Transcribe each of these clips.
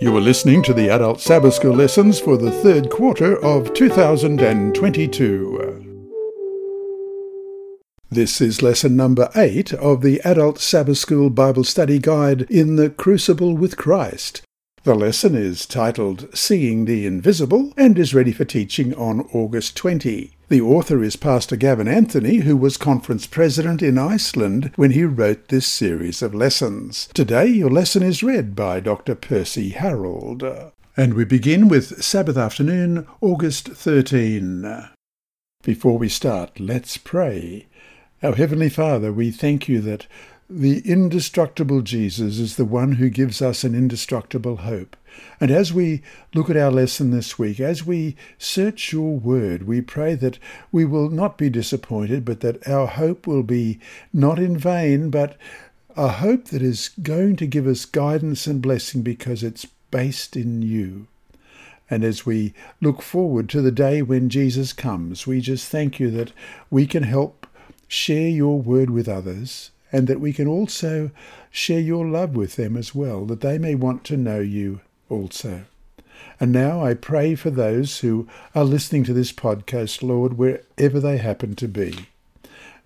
You are listening to the Adult Sabbath School lessons for the third quarter of 2022. This is lesson number eight of the Adult Sabbath School Bible Study Guide in the Crucible with Christ. The lesson is titled Seeing the Invisible and is ready for teaching on August 20. The author is Pastor Gavin Anthony, who was conference president in Iceland when he wrote this series of lessons. Today, your lesson is read by Dr. Percy Harrold. And we begin with Sabbath afternoon, August 13. Before we start, let's pray. Our Heavenly Father, we thank you that the indestructible Jesus is the one who gives us an indestructible hope. And as we look at our lesson this week, as we search your word, we pray that we will not be disappointed, but that our hope will be not in vain, but a hope that is going to give us guidance and blessing because it's based in you. And as we look forward to the day when Jesus comes, we just thank you that we can help share your word with others and that we can also share your love with them as well, that they may want to know you also. And now I pray for those who are listening to this podcast, Lord, wherever they happen to be.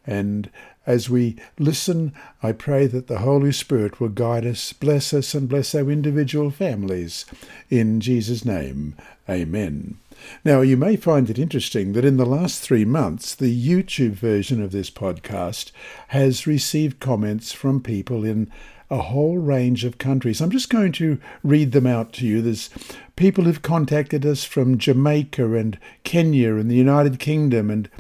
And as we listen, I pray that the Holy Spirit will guide us, bless us, and bless our individual families. In Jesus' name, amen. Now, you may find it interesting that in the last three months, the YouTube version of this podcast has received comments from people in a whole range of countries. I'm just going to read them out to you. There's people who've contacted us from Jamaica and Kenya and the United Kingdom and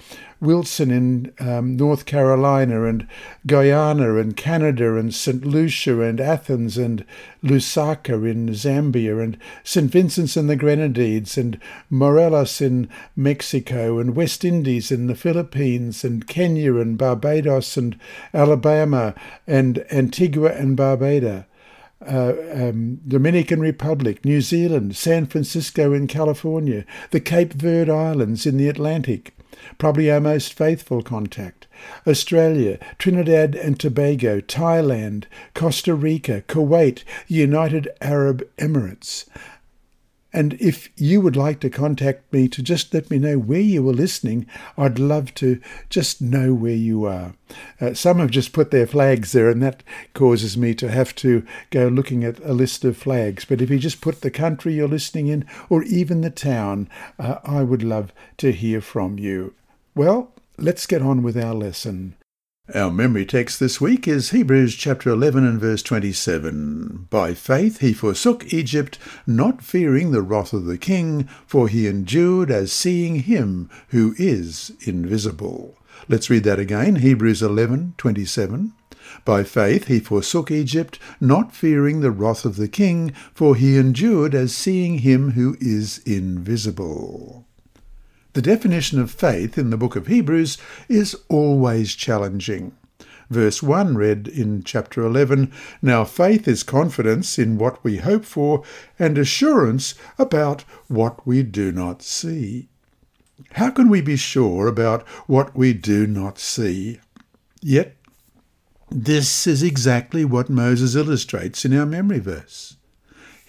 Wilson in um, North Carolina and Guyana and Canada and St. Lucia and Athens and Lusaka in Zambia and St. Vincent's and the Grenadines and Morelos in Mexico and West Indies in the Philippines and Kenya and Barbados and Alabama and Antigua and Barbuda. Uh, um, Dominican Republic, New Zealand, San Francisco in California, the Cape Verde Islands in the Atlantic, probably our most faithful contact. Australia, Trinidad and Tobago, Thailand, Costa Rica, Kuwait, United Arab Emirates. And if you would like to contact me to just let me know where you were listening, I'd love to just know where you are. Uh, some have just put their flags there, and that causes me to have to go looking at a list of flags. But if you just put the country you're listening in, or even the town, uh, I would love to hear from you. Well, let's get on with our lesson. Our memory text this week is Hebrews chapter 11 and verse 27. By faith he forsook Egypt, not fearing the wrath of the king, for he endured as seeing him who is invisible. Let's read that again. Hebrews 11:27. By faith he forsook Egypt, not fearing the wrath of the king, for he endured as seeing him who is invisible. The definition of faith in the book of Hebrews is always challenging. Verse 1 read in chapter 11 Now faith is confidence in what we hope for and assurance about what we do not see. How can we be sure about what we do not see? Yet, this is exactly what Moses illustrates in our memory verse.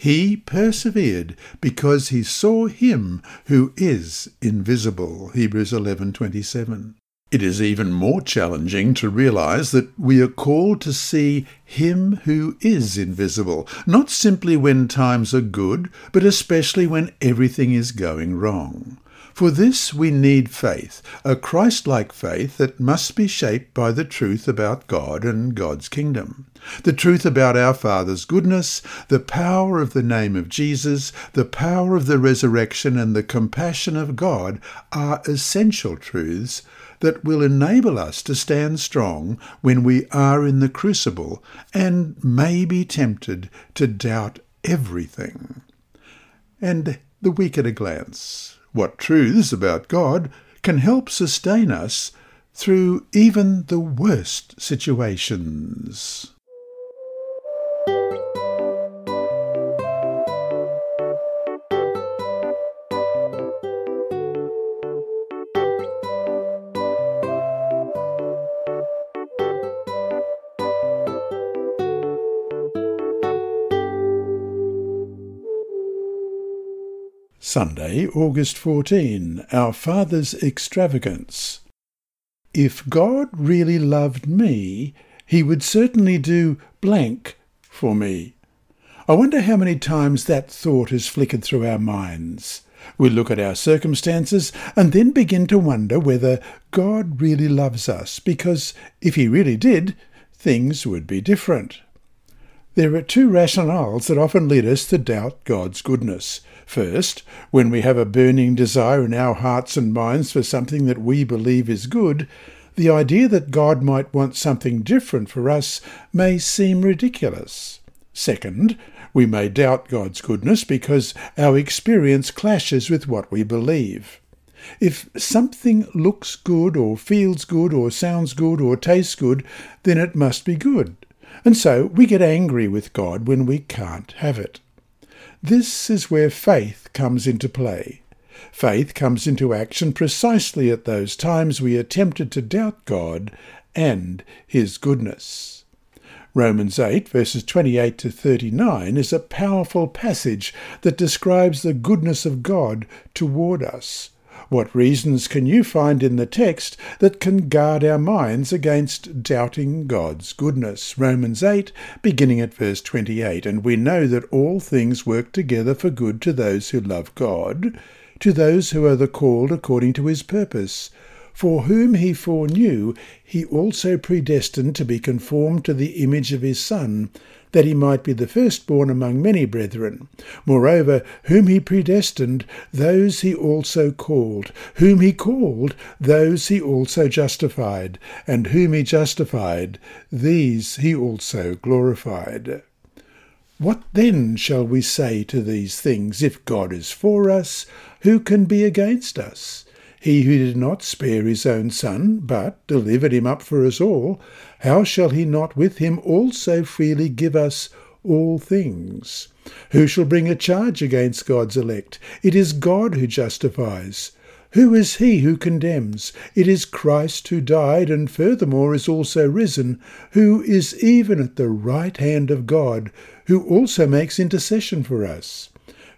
He persevered because he saw him who is invisible. Hebrews 11:27. It is even more challenging to realize that we are called to see him who is invisible, not simply when times are good, but especially when everything is going wrong. For this we need faith, a Christ-like faith that must be shaped by the truth about God and God's kingdom. The truth about our Father's goodness, the power of the name of Jesus, the power of the resurrection, and the compassion of God are essential truths that will enable us to stand strong when we are in the crucible and may be tempted to doubt everything. And the week at a glance what truths about God can help sustain us through even the worst situations. Sunday, August 14, Our Father's Extravagance. If God really loved me, he would certainly do blank for me. I wonder how many times that thought has flickered through our minds. We look at our circumstances and then begin to wonder whether God really loves us, because if he really did, things would be different. There are two rationales that often lead us to doubt God's goodness. First, when we have a burning desire in our hearts and minds for something that we believe is good, the idea that God might want something different for us may seem ridiculous. Second, we may doubt God's goodness because our experience clashes with what we believe. If something looks good or feels good or sounds good or tastes good, then it must be good. And so we get angry with God when we can't have it. This is where faith comes into play. Faith comes into action precisely at those times we are tempted to doubt God and His goodness. Romans 8, verses 28 to 39, is a powerful passage that describes the goodness of God toward us. What reasons can you find in the text that can guard our minds against doubting God's goodness? Romans 8, beginning at verse 28. And we know that all things work together for good to those who love God, to those who are the called according to his purpose. For whom he foreknew, he also predestined to be conformed to the image of his Son that he might be the firstborn among many brethren. Moreover, whom he predestined, those he also called. Whom he called, those he also justified. And whom he justified, these he also glorified. What then shall we say to these things? If God is for us, who can be against us? He who did not spare his own Son, but delivered him up for us all, how shall he not with him also freely give us all things? Who shall bring a charge against God's elect? It is God who justifies. Who is he who condemns? It is Christ who died and furthermore is also risen, who is even at the right hand of God, who also makes intercession for us.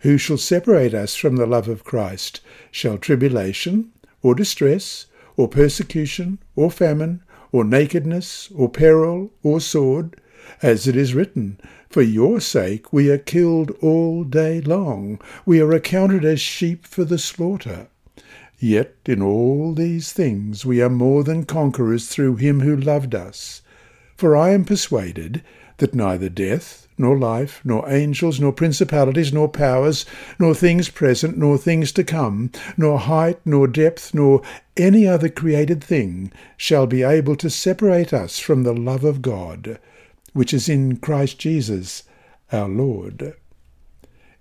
Who shall separate us from the love of Christ? Shall tribulation, or distress, or persecution, or famine, or nakedness, or peril, or sword? As it is written, For your sake we are killed all day long, we are accounted as sheep for the slaughter. Yet in all these things we are more than conquerors through him who loved us. For I am persuaded that neither death, nor life, nor angels, nor principalities, nor powers, nor things present, nor things to come, nor height, nor depth, nor any other created thing shall be able to separate us from the love of God, which is in Christ Jesus our Lord.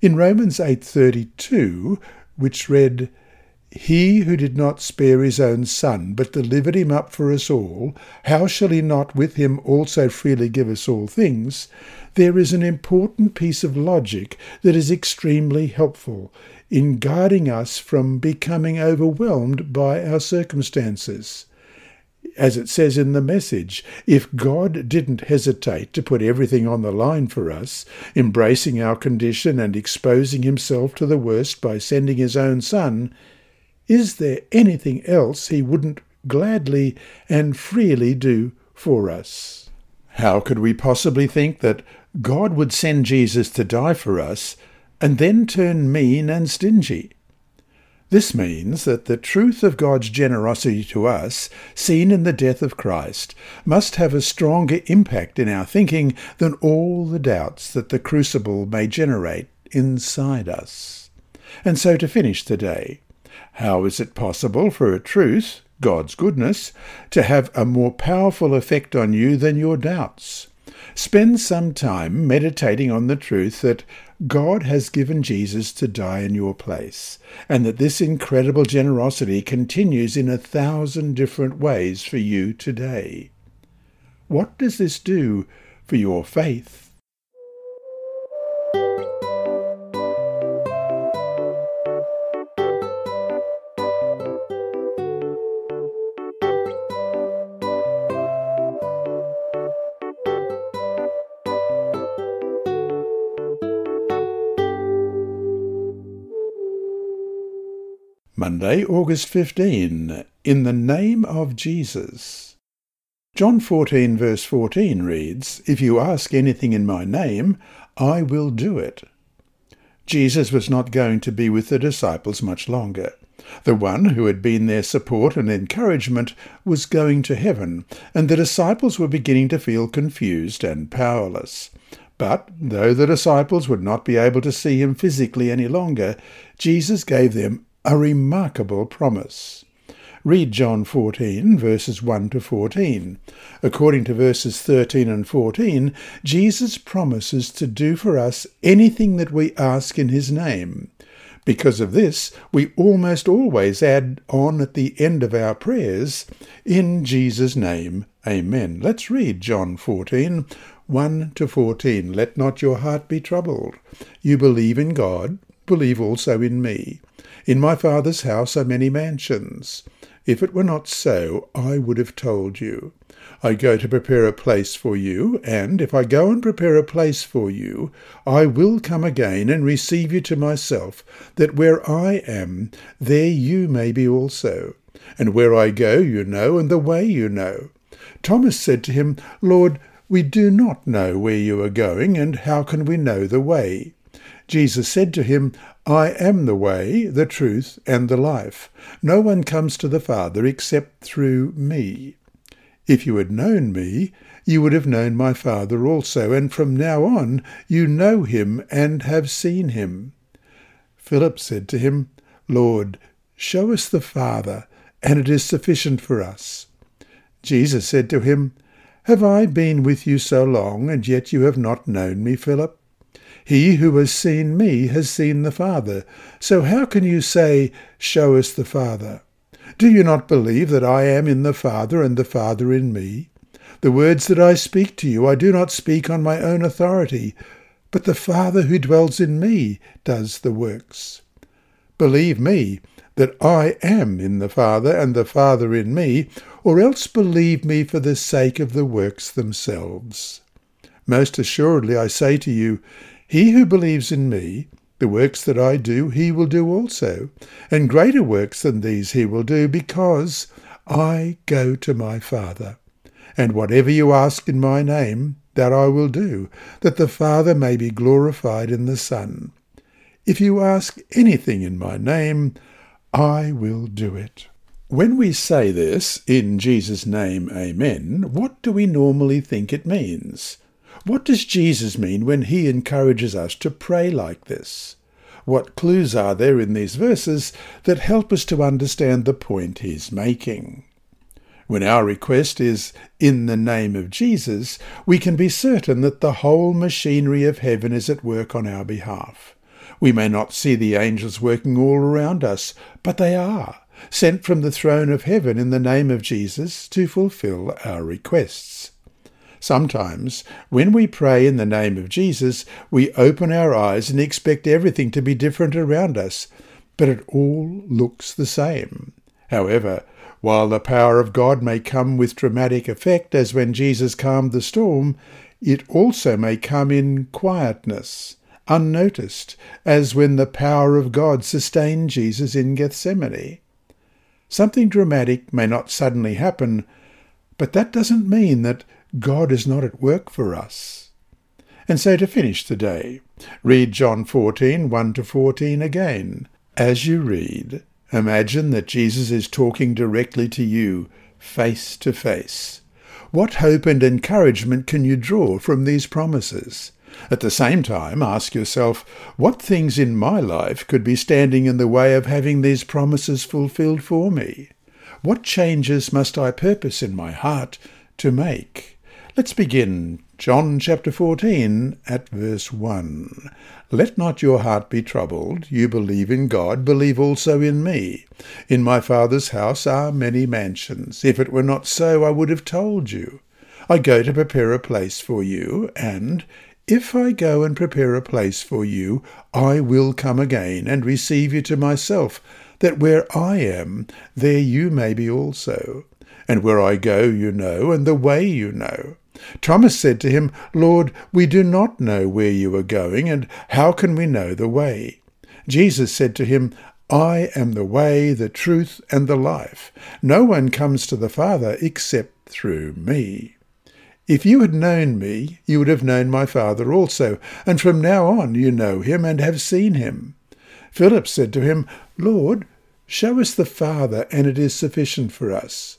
In Romans 8:32, which read, he who did not spare his own Son, but delivered him up for us all, how shall he not with him also freely give us all things? There is an important piece of logic that is extremely helpful in guarding us from becoming overwhelmed by our circumstances. As it says in the message, if God didn't hesitate to put everything on the line for us, embracing our condition and exposing himself to the worst by sending his own Son, is there anything else he wouldn't gladly and freely do for us? How could we possibly think that God would send Jesus to die for us and then turn mean and stingy? This means that the truth of God's generosity to us, seen in the death of Christ, must have a stronger impact in our thinking than all the doubts that the crucible may generate inside us. And so to finish today, how is it possible for a truth, God's goodness, to have a more powerful effect on you than your doubts? Spend some time meditating on the truth that God has given Jesus to die in your place, and that this incredible generosity continues in a thousand different ways for you today. What does this do for your faith? Monday, August 15. In the name of Jesus. John 14 verse 14 reads, If you ask anything in my name, I will do it. Jesus was not going to be with the disciples much longer. The one who had been their support and encouragement was going to heaven, and the disciples were beginning to feel confused and powerless. But though the disciples would not be able to see him physically any longer, Jesus gave them a remarkable promise. Read John 14, verses 1 to 14. According to verses 13 and 14, Jesus promises to do for us anything that we ask in his name. Because of this, we almost always add on at the end of our prayers, In Jesus' name, Amen. Let's read John 14, 1 to 14. Let not your heart be troubled. You believe in God, believe also in me. In my Father's house are many mansions. If it were not so, I would have told you. I go to prepare a place for you, and if I go and prepare a place for you, I will come again and receive you to myself, that where I am, there you may be also. And where I go, you know, and the way you know. Thomas said to him, Lord, we do not know where you are going, and how can we know the way? Jesus said to him, I am the way, the truth, and the life. No one comes to the Father except through me. If you had known me, you would have known my Father also, and from now on you know him and have seen him. Philip said to him, Lord, show us the Father, and it is sufficient for us. Jesus said to him, Have I been with you so long, and yet you have not known me, Philip? He who has seen me has seen the Father. So how can you say, Show us the Father? Do you not believe that I am in the Father and the Father in me? The words that I speak to you I do not speak on my own authority, but the Father who dwells in me does the works. Believe me that I am in the Father and the Father in me, or else believe me for the sake of the works themselves. Most assuredly I say to you, he who believes in me, the works that I do, he will do also, and greater works than these he will do, because I go to my Father. And whatever you ask in my name, that I will do, that the Father may be glorified in the Son. If you ask anything in my name, I will do it. When we say this, in Jesus' name, Amen, what do we normally think it means? What does Jesus mean when he encourages us to pray like this? What clues are there in these verses that help us to understand the point he's making? When our request is in the name of Jesus, we can be certain that the whole machinery of heaven is at work on our behalf. We may not see the angels working all around us, but they are, sent from the throne of heaven in the name of Jesus to fulfill our requests. Sometimes, when we pray in the name of Jesus, we open our eyes and expect everything to be different around us, but it all looks the same. However, while the power of God may come with dramatic effect, as when Jesus calmed the storm, it also may come in quietness, unnoticed, as when the power of God sustained Jesus in Gethsemane. Something dramatic may not suddenly happen, but that doesn't mean that God is not at work for us. And so to finish the day, read John 14, 1 to 14 again. As you read, imagine that Jesus is talking directly to you, face to face. What hope and encouragement can you draw from these promises? At the same time, ask yourself, what things in my life could be standing in the way of having these promises fulfilled for me? What changes must I purpose in my heart to make? Let's begin John chapter 14 at verse 1. Let not your heart be troubled. You believe in God, believe also in me. In my Father's house are many mansions. If it were not so, I would have told you. I go to prepare a place for you, and if I go and prepare a place for you, I will come again and receive you to myself, that where I am, there you may be also. And where I go, you know, and the way you know. Thomas said to him, Lord, we do not know where you are going, and how can we know the way? Jesus said to him, I am the way, the truth, and the life. No one comes to the Father except through me. If you had known me, you would have known my Father also, and from now on you know him and have seen him. Philip said to him, Lord, show us the Father, and it is sufficient for us.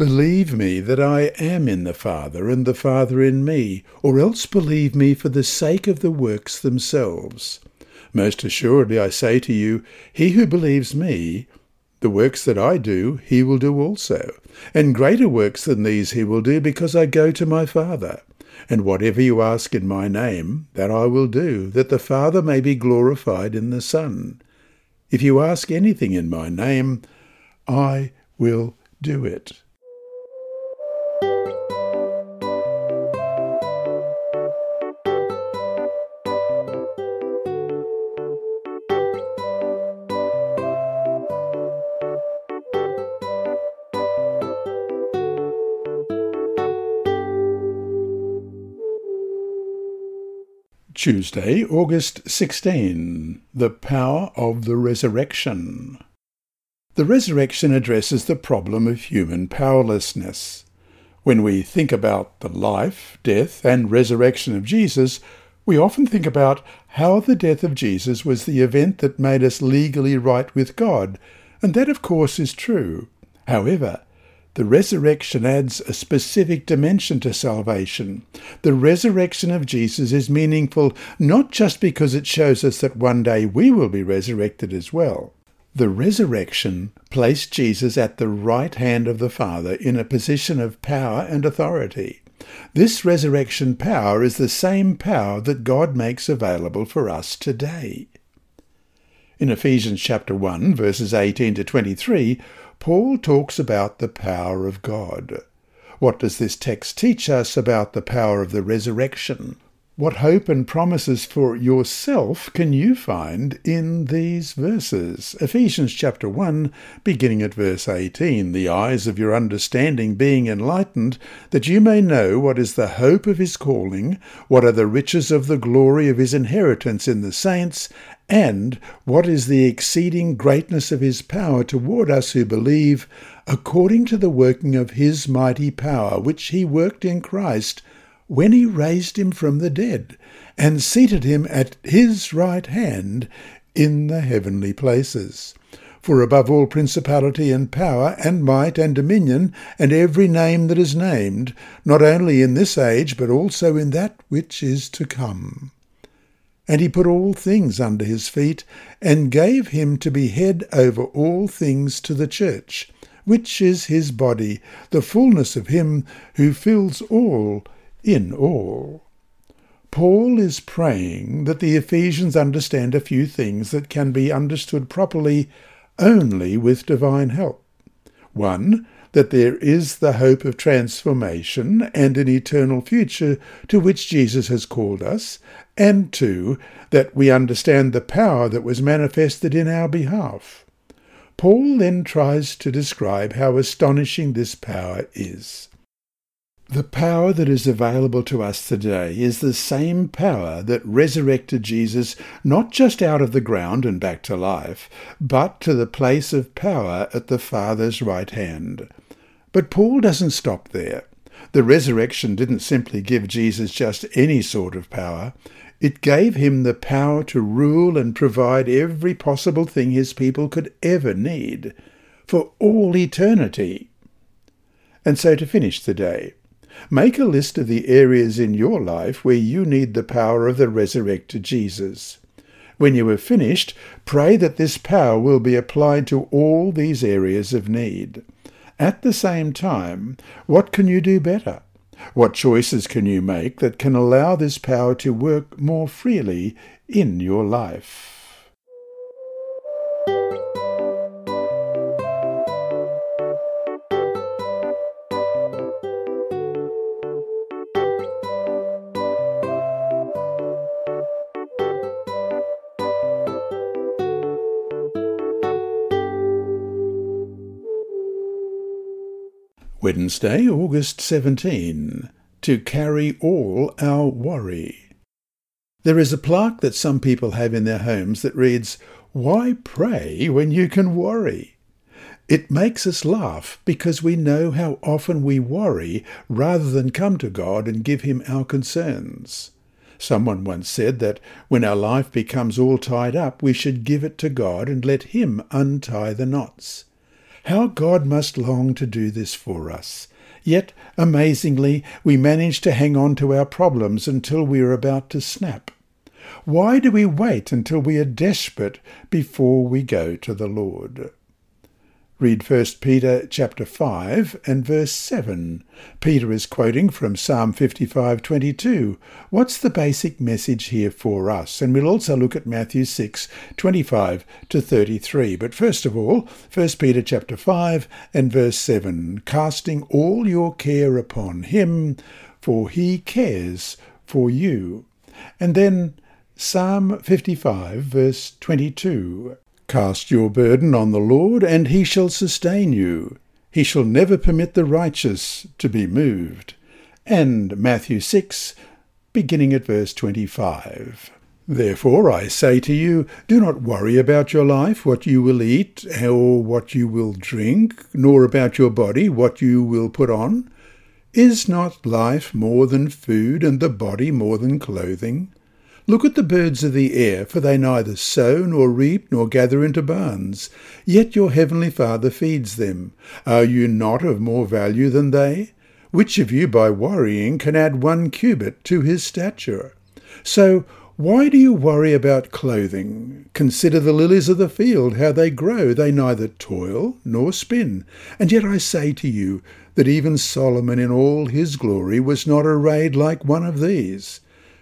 Believe me that I am in the Father, and the Father in me, or else believe me for the sake of the works themselves. Most assuredly I say to you, he who believes me, the works that I do, he will do also, and greater works than these he will do, because I go to my Father. And whatever you ask in my name, that I will do, that the Father may be glorified in the Son. If you ask anything in my name, I will do it. Tuesday, August 16. The Power of the Resurrection. The resurrection addresses the problem of human powerlessness. When we think about the life, death, and resurrection of Jesus, we often think about how the death of Jesus was the event that made us legally right with God, and that, of course, is true. However, the resurrection adds a specific dimension to salvation. The resurrection of Jesus is meaningful not just because it shows us that one day we will be resurrected as well. The resurrection placed Jesus at the right hand of the Father in a position of power and authority. This resurrection power is the same power that God makes available for us today. In Ephesians chapter 1 verses 18 to 23, Paul talks about the power of God. What does this text teach us about the power of the resurrection? What hope and promises for yourself can you find in these verses? Ephesians chapter 1, beginning at verse 18, the eyes of your understanding being enlightened, that you may know what is the hope of his calling, what are the riches of the glory of his inheritance in the saints, and what is the exceeding greatness of his power toward us who believe, according to the working of his mighty power, which he worked in Christ, when he raised him from the dead, and seated him at his right hand in the heavenly places. For above all principality and power and might and dominion and every name that is named, not only in this age, but also in that which is to come and he put all things under his feet, and gave him to be head over all things to the church, which is his body, the fullness of him who fills all in all. Paul is praying that the Ephesians understand a few things that can be understood properly only with divine help. One, that there is the hope of transformation and an eternal future to which Jesus has called us, and two, that we understand the power that was manifested in our behalf. Paul then tries to describe how astonishing this power is. The power that is available to us today is the same power that resurrected Jesus not just out of the ground and back to life, but to the place of power at the Father's right hand. But Paul doesn't stop there. The resurrection didn't simply give Jesus just any sort of power. It gave him the power to rule and provide every possible thing his people could ever need for all eternity. And so to finish the day, Make a list of the areas in your life where you need the power of the resurrected Jesus. When you have finished, pray that this power will be applied to all these areas of need. At the same time, what can you do better? What choices can you make that can allow this power to work more freely in your life? Wednesday, August 17. To carry all our worry. There is a plaque that some people have in their homes that reads, Why pray when you can worry? It makes us laugh because we know how often we worry rather than come to God and give Him our concerns. Someone once said that when our life becomes all tied up, we should give it to God and let Him untie the knots. How God must long to do this for us. Yet, amazingly, we manage to hang on to our problems until we are about to snap. Why do we wait until we are desperate before we go to the Lord? Read 1 Peter chapter 5 and verse 7. Peter is quoting from Psalm 55:22. What's the basic message here for us? And we'll also look at Matthew 6:25 to 33. But first of all, 1 Peter chapter 5 and verse 7. Casting all your care upon him, for he cares for you. And then Psalm 55 verse 22. Cast your burden on the Lord, and he shall sustain you. He shall never permit the righteous to be moved. And Matthew 6, beginning at verse 25. Therefore I say to you, do not worry about your life, what you will eat, or what you will drink, nor about your body, what you will put on. Is not life more than food, and the body more than clothing? Look at the birds of the air, for they neither sow nor reap nor gather into barns, yet your heavenly Father feeds them. Are you not of more value than they? Which of you by worrying can add one cubit to his stature? So why do you worry about clothing? Consider the lilies of the field, how they grow. They neither toil nor spin. And yet I say to you that even Solomon in all his glory was not arrayed like one of these.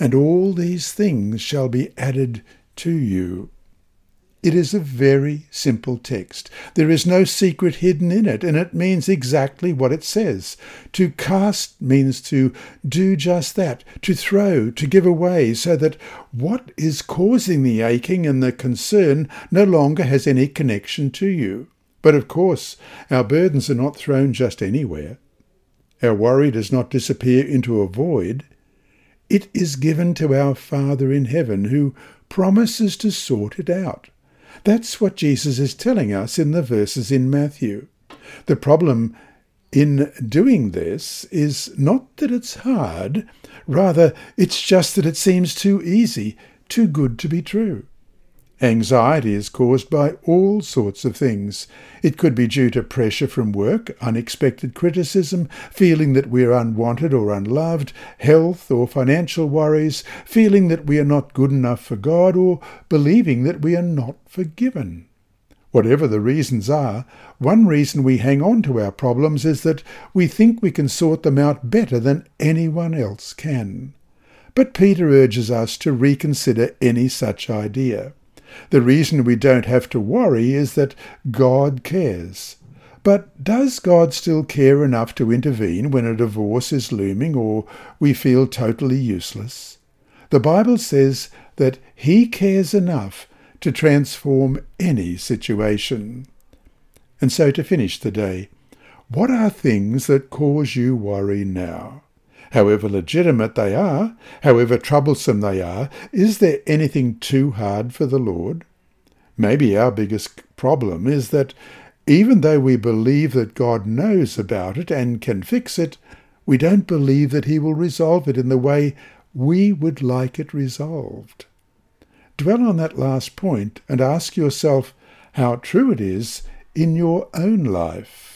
and all these things shall be added to you. It is a very simple text. There is no secret hidden in it, and it means exactly what it says. To cast means to do just that, to throw, to give away, so that what is causing the aching and the concern no longer has any connection to you. But of course, our burdens are not thrown just anywhere. Our worry does not disappear into a void. It is given to our Father in heaven who promises to sort it out. That's what Jesus is telling us in the verses in Matthew. The problem in doing this is not that it's hard, rather, it's just that it seems too easy, too good to be true. Anxiety is caused by all sorts of things. It could be due to pressure from work, unexpected criticism, feeling that we are unwanted or unloved, health or financial worries, feeling that we are not good enough for God, or believing that we are not forgiven. Whatever the reasons are, one reason we hang on to our problems is that we think we can sort them out better than anyone else can. But Peter urges us to reconsider any such idea. The reason we don't have to worry is that God cares. But does God still care enough to intervene when a divorce is looming or we feel totally useless? The Bible says that He cares enough to transform any situation. And so to finish the day, what are things that cause you worry now? However legitimate they are, however troublesome they are, is there anything too hard for the Lord? Maybe our biggest problem is that even though we believe that God knows about it and can fix it, we don't believe that He will resolve it in the way we would like it resolved. Dwell on that last point and ask yourself how true it is in your own life.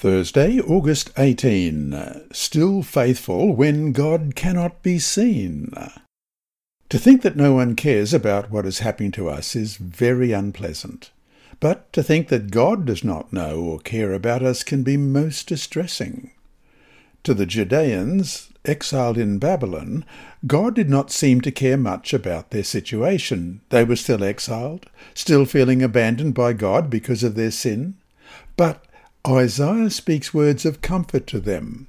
Thursday, August 18. Still faithful when God cannot be seen. To think that no one cares about what is happening to us is very unpleasant. But to think that God does not know or care about us can be most distressing. To the Judeans, exiled in Babylon, God did not seem to care much about their situation. They were still exiled, still feeling abandoned by God because of their sin. But Isaiah speaks words of comfort to them.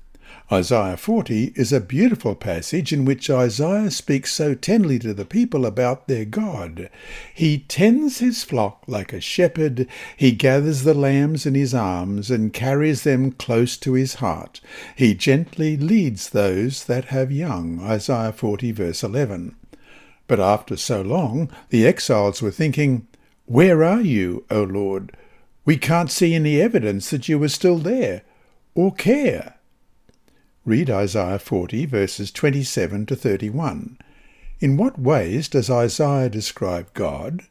Isaiah 40 is a beautiful passage in which Isaiah speaks so tenderly to the people about their God. He tends his flock like a shepherd, he gathers the lambs in his arms and carries them close to his heart. He gently leads those that have young. Isaiah 40 verse 11. But after so long, the exiles were thinking, Where are you, O Lord? We can't see any evidence that you were still there, or care. Read Isaiah 40, verses 27 to 31. In what ways does Isaiah describe God?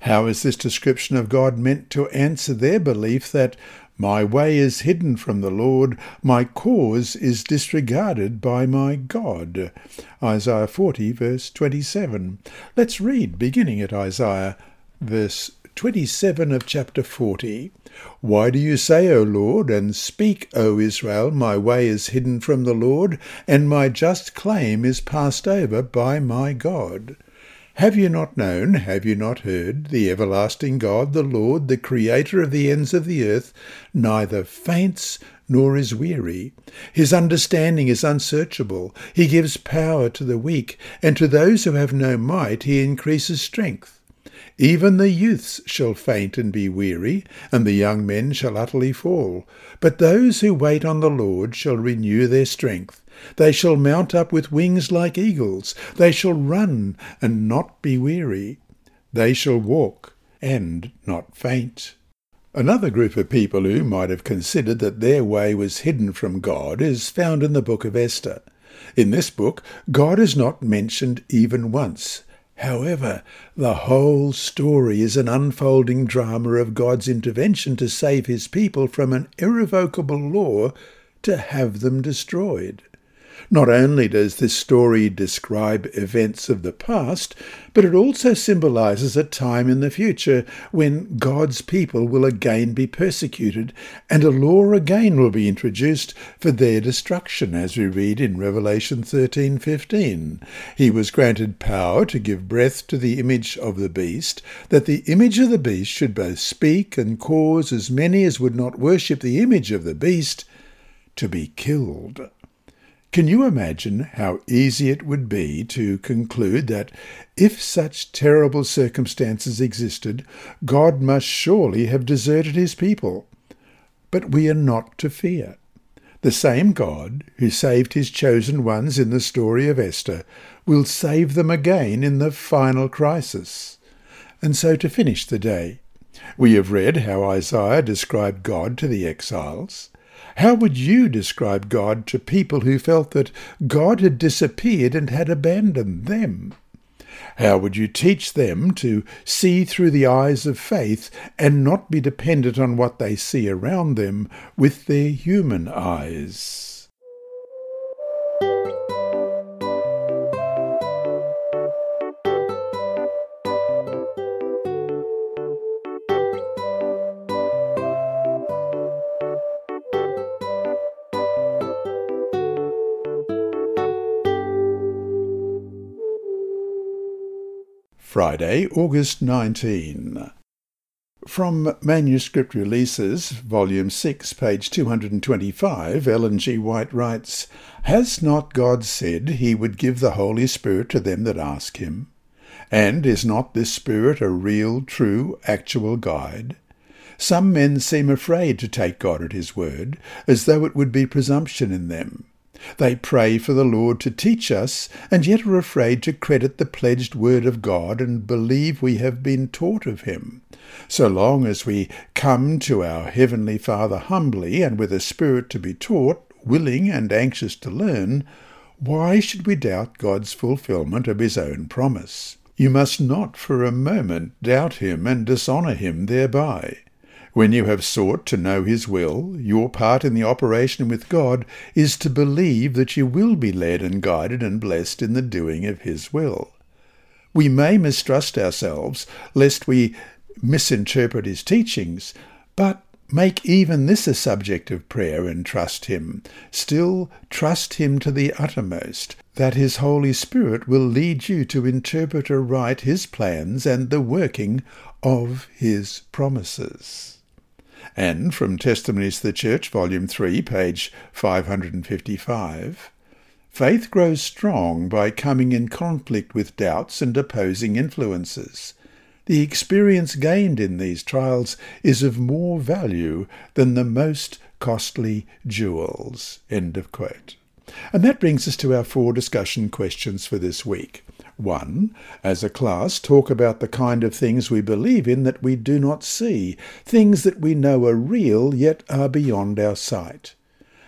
How is this description of God meant to answer their belief that my way is hidden from the Lord, my cause is disregarded by my God? Isaiah 40, verse 27. Let's read, beginning at Isaiah, verse 27 of chapter 40. Why do you say, O Lord, and speak, O Israel, my way is hidden from the Lord, and my just claim is passed over by my God? Have you not known, have you not heard, the everlasting God, the Lord, the Creator of the ends of the earth, neither faints nor is weary. His understanding is unsearchable. He gives power to the weak, and to those who have no might he increases strength. Even the youths shall faint and be weary, and the young men shall utterly fall. But those who wait on the Lord shall renew their strength. They shall mount up with wings like eagles. They shall run and not be weary. They shall walk and not faint. Another group of people who might have considered that their way was hidden from God is found in the book of Esther. In this book, God is not mentioned even once. However, the whole story is an unfolding drama of God's intervention to save his people from an irrevocable law to have them destroyed. Not only does this story describe events of the past, but it also symbolizes a time in the future when God's people will again be persecuted and a law again will be introduced for their destruction as we read in Revelation 13:15. He was granted power to give breath to the image of the beast, that the image of the beast should both speak and cause as many as would not worship the image of the beast to be killed. Can you imagine how easy it would be to conclude that if such terrible circumstances existed, God must surely have deserted his people? But we are not to fear. The same God who saved his chosen ones in the story of Esther will save them again in the final crisis. And so to finish the day, we have read how Isaiah described God to the exiles. How would you describe God to people who felt that God had disappeared and had abandoned them? How would you teach them to see through the eyes of faith and not be dependent on what they see around them with their human eyes? Friday, August 19. From Manuscript Releases, Volume 6, page 225, Ellen G. White writes, Has not God said he would give the Holy Spirit to them that ask him? And is not this Spirit a real, true, actual guide? Some men seem afraid to take God at his word, as though it would be presumption in them. They pray for the Lord to teach us, and yet are afraid to credit the pledged word of God and believe we have been taught of him. So long as we come to our Heavenly Father humbly and with a spirit to be taught, willing and anxious to learn, why should we doubt God's fulfillment of his own promise? You must not for a moment doubt him and dishonour him thereby. When you have sought to know His will, your part in the operation with God is to believe that you will be led and guided and blessed in the doing of His will. We may mistrust ourselves, lest we misinterpret His teachings, but make even this a subject of prayer and trust Him. Still, trust Him to the uttermost, that His Holy Spirit will lead you to interpret aright His plans and the working of His promises and from Testimonies to the Church, Volume 3, page 555. Faith grows strong by coming in conflict with doubts and opposing influences. The experience gained in these trials is of more value than the most costly jewels. End of quote. And that brings us to our four discussion questions for this week. 1. As a class, talk about the kind of things we believe in that we do not see, things that we know are real yet are beyond our sight.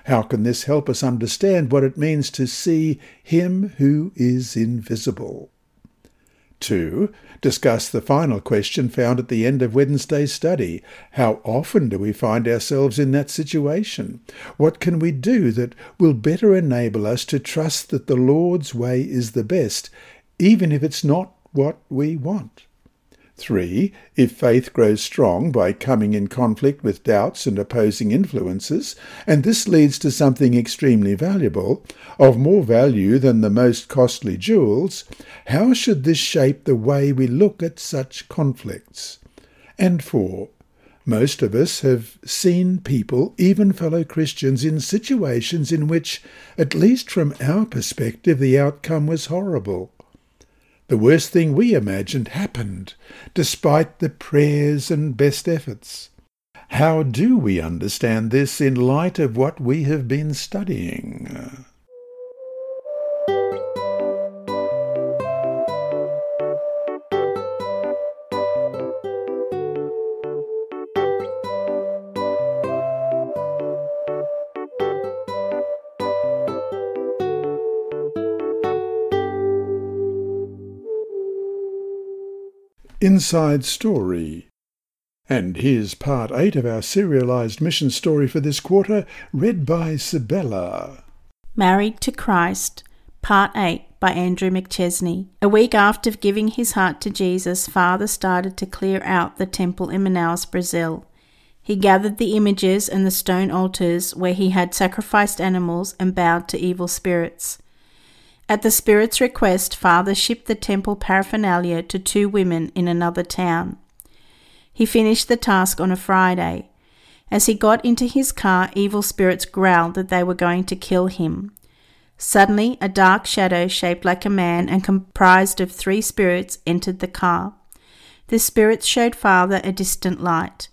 How can this help us understand what it means to see Him who is invisible? 2. Discuss the final question found at the end of Wednesday's study. How often do we find ourselves in that situation? What can we do that will better enable us to trust that the Lord's way is the best, even if it's not what we want. 3. If faith grows strong by coming in conflict with doubts and opposing influences, and this leads to something extremely valuable, of more value than the most costly jewels, how should this shape the way we look at such conflicts? And 4. Most of us have seen people, even fellow Christians, in situations in which, at least from our perspective, the outcome was horrible. The worst thing we imagined happened, despite the prayers and best efforts. How do we understand this in light of what we have been studying? Inside Story. And here's part 8 of our serialized mission story for this quarter, read by Sibella. Married to Christ, Part 8 by Andrew McChesney. A week after giving his heart to Jesus, Father started to clear out the temple in Manaus, Brazil. He gathered the images and the stone altars where he had sacrificed animals and bowed to evil spirits. At the spirit's request, Father shipped the temple paraphernalia to two women in another town. He finished the task on a Friday. As he got into his car, evil spirits growled that they were going to kill him. Suddenly, a dark shadow shaped like a man and comprised of three spirits entered the car. The spirits showed Father a distant light.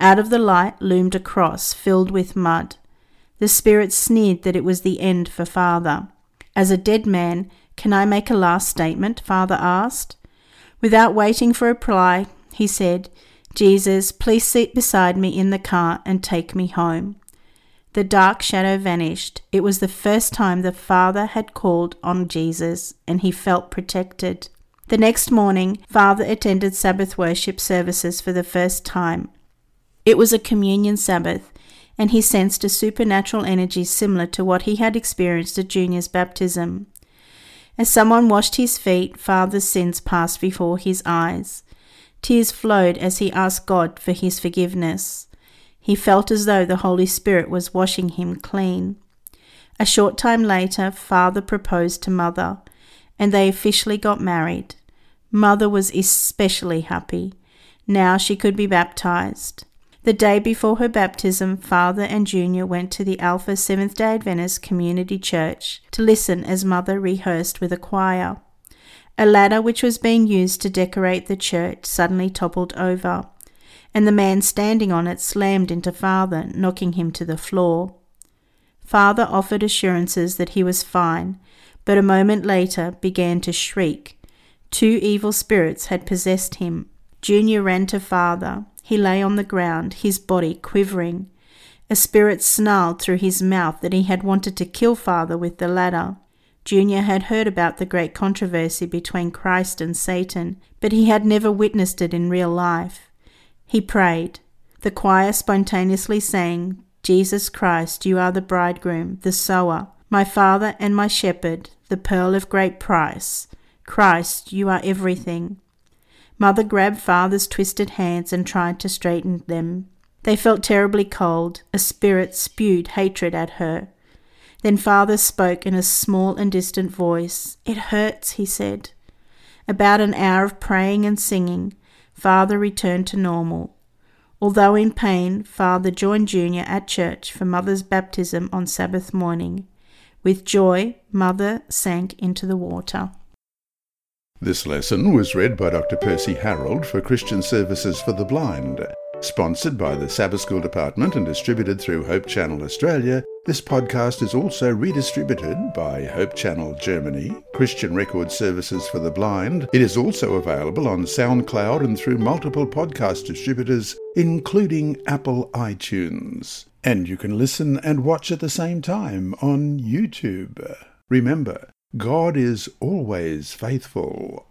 Out of the light loomed a cross filled with mud. The spirits sneered that it was the end for Father. As a dead man, can I make a last statement? Father asked. Without waiting for a reply, he said, Jesus, please sit beside me in the car and take me home. The dark shadow vanished. It was the first time the Father had called on Jesus, and he felt protected. The next morning, Father attended Sabbath worship services for the first time. It was a communion Sabbath, and he sensed a supernatural energy similar to what he had experienced at Junior's baptism. As someone washed his feet, Father's sins passed before his eyes. Tears flowed as he asked God for his forgiveness. He felt as though the Holy Spirit was washing him clean. A short time later, Father proposed to Mother, and they officially got married. Mother was especially happy. Now she could be baptized. The day before her baptism, Father and Junior went to the Alpha Seventh day Adventist Community Church to listen as Mother rehearsed with a choir. A ladder which was being used to decorate the church suddenly toppled over, and the man standing on it slammed into Father, knocking him to the floor. Father offered assurances that he was fine, but a moment later began to shriek. Two evil spirits had possessed him. Junior ran to Father. He lay on the ground, his body quivering. A spirit snarled through his mouth that he had wanted to kill father with the ladder. Junior had heard about the great controversy between Christ and Satan, but he had never witnessed it in real life. He prayed, The choir spontaneously sang, Jesus Christ, you are the bridegroom, the sower, my father and my shepherd, the pearl of great price. Christ, you are everything. Mother grabbed father's twisted hands and tried to straighten them. They felt terribly cold. A spirit spewed hatred at her. Then father spoke in a small and distant voice. It hurts, he said. About an hour of praying and singing, father returned to normal. Although in pain, father joined Junior at church for mother's baptism on Sabbath morning. With joy, mother sank into the water. This lesson was read by Dr. Percy Harrold for Christian Services for the Blind. Sponsored by the Sabbath School Department and distributed through Hope Channel Australia, this podcast is also redistributed by Hope Channel Germany, Christian Record Services for the Blind. It is also available on SoundCloud and through multiple podcast distributors, including Apple iTunes. And you can listen and watch at the same time on YouTube. Remember, God is always faithful.